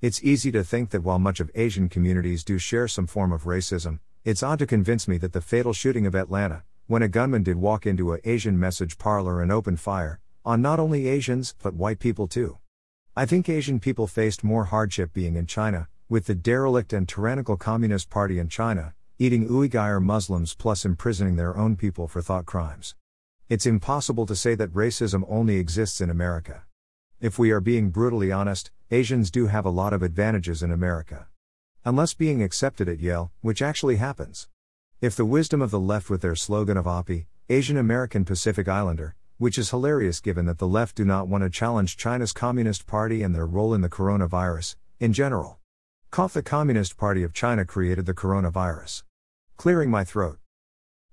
It's easy to think that while much of Asian communities do share some form of racism, it's odd to convince me that the fatal shooting of Atlanta, when a gunman did walk into a Asian message parlor and open fire, on not only Asians, but white people too. I think Asian people faced more hardship being in China, with the derelict and tyrannical Communist Party in China, eating Uyghur Muslims plus imprisoning their own people for thought crimes. It's impossible to say that racism only exists in America. If we are being brutally honest, Asians do have a lot of advantages in America. Unless being accepted at Yale, which actually happens. If the wisdom of the left with their slogan of API, Asian American Pacific Islander, which is hilarious given that the left do not want to challenge China's Communist Party and their role in the coronavirus, in general. Cough the Communist Party of China created the coronavirus. Clearing my throat.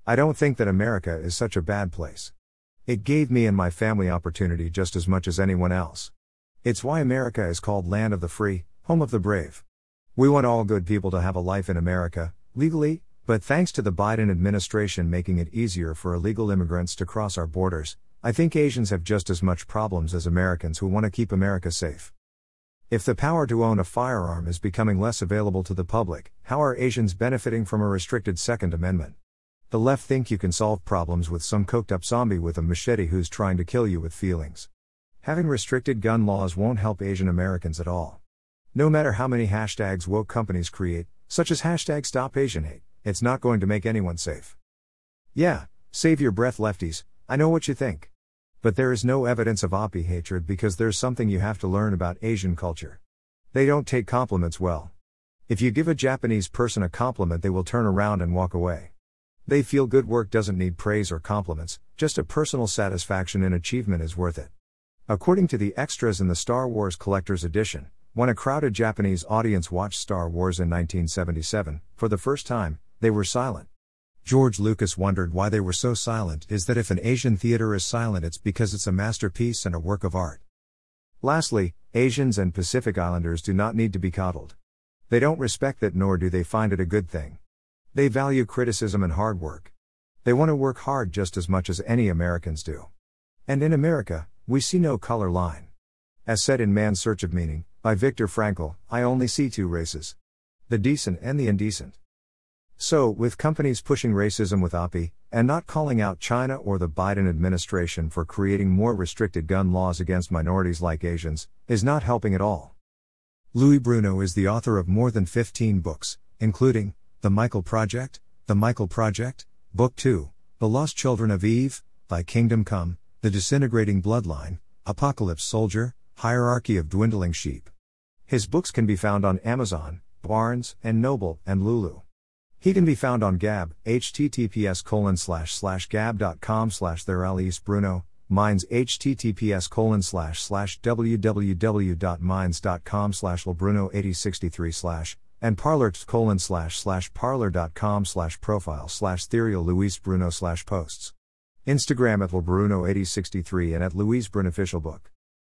I don't think that America is such a bad place. It gave me and my family opportunity just as much as anyone else. It's why America is called land of the free, home of the brave. We want all good people to have a life in America, legally, but thanks to the Biden administration making it easier for illegal immigrants to cross our borders, I think Asians have just as much problems as Americans who want to keep America safe. If the power to own a firearm is becoming less available to the public, how are Asians benefiting from a restricted Second Amendment? The left think you can solve problems with some coked up zombie with a machete who's trying to kill you with feelings. Having restricted gun laws won't help Asian Americans at all. No matter how many hashtags woke companies create, such as hashtag Stop Asian Hate, it's not going to make anyone safe. Yeah, save your breath, lefties, I know what you think. But there is no evidence of AAPI hatred because there's something you have to learn about Asian culture. They don't take compliments well. If you give a Japanese person a compliment, they will turn around and walk away. They feel good work doesn't need praise or compliments, just a personal satisfaction in achievement is worth it. According to the extras in the Star Wars Collector's Edition, when a crowded Japanese audience watched Star Wars in 1977, for the first time, they were silent. George Lucas wondered why they were so silent is that if an Asian theater is silent, it's because it's a masterpiece and a work of art. Lastly, Asians and Pacific Islanders do not need to be coddled. They don't respect that nor do they find it a good thing. They value criticism and hard work. They want to work hard just as much as any Americans do. And in America, we see no color line. As said in Man's Search of Meaning, by Viktor Frankl, I only see two races the decent and the indecent. So, with companies pushing racism with API, and not calling out China or the Biden administration for creating more restricted gun laws against minorities like Asians, is not helping at all. Louis Bruno is the author of more than 15 books, including the Michael Project, The Michael Project, Book 2, The Lost Children of Eve, Thy Kingdom Come, The Disintegrating Bloodline, Apocalypse Soldier, Hierarchy of Dwindling Sheep. His books can be found on Amazon, Barnes and Noble, and Lulu. He can be found on Gab, https colon slash slash gab.com slash TheRealLouisBruno, Minds https colon slash slash www.minds.com slash Bruno 8063 slash and parler colon slash slash parler.com slash profile slash TheRealLouisBruno slash posts. Instagram at LeBruno8063 and at Louis Bruno official book.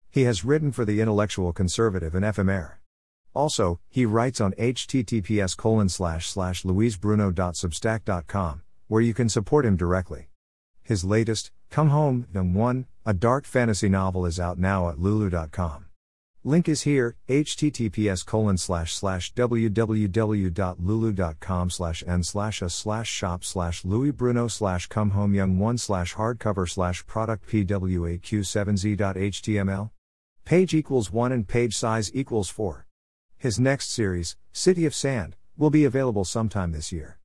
He has written for the Intellectual Conservative and FMR. Also, he writes on https colon slash slash louisbruno.substack.com, where you can support him directly. His latest, Come Home, Young One, a dark fantasy novel is out now at lulu.com. Link is here, https colon slash slash www.lulu.com slash n slash a slash shop slash Louis Bruno slash come home young one slash hardcover slash product pwaq7z.html. Page equals 1 and page size equals 4. His next series, City of Sand, will be available sometime this year.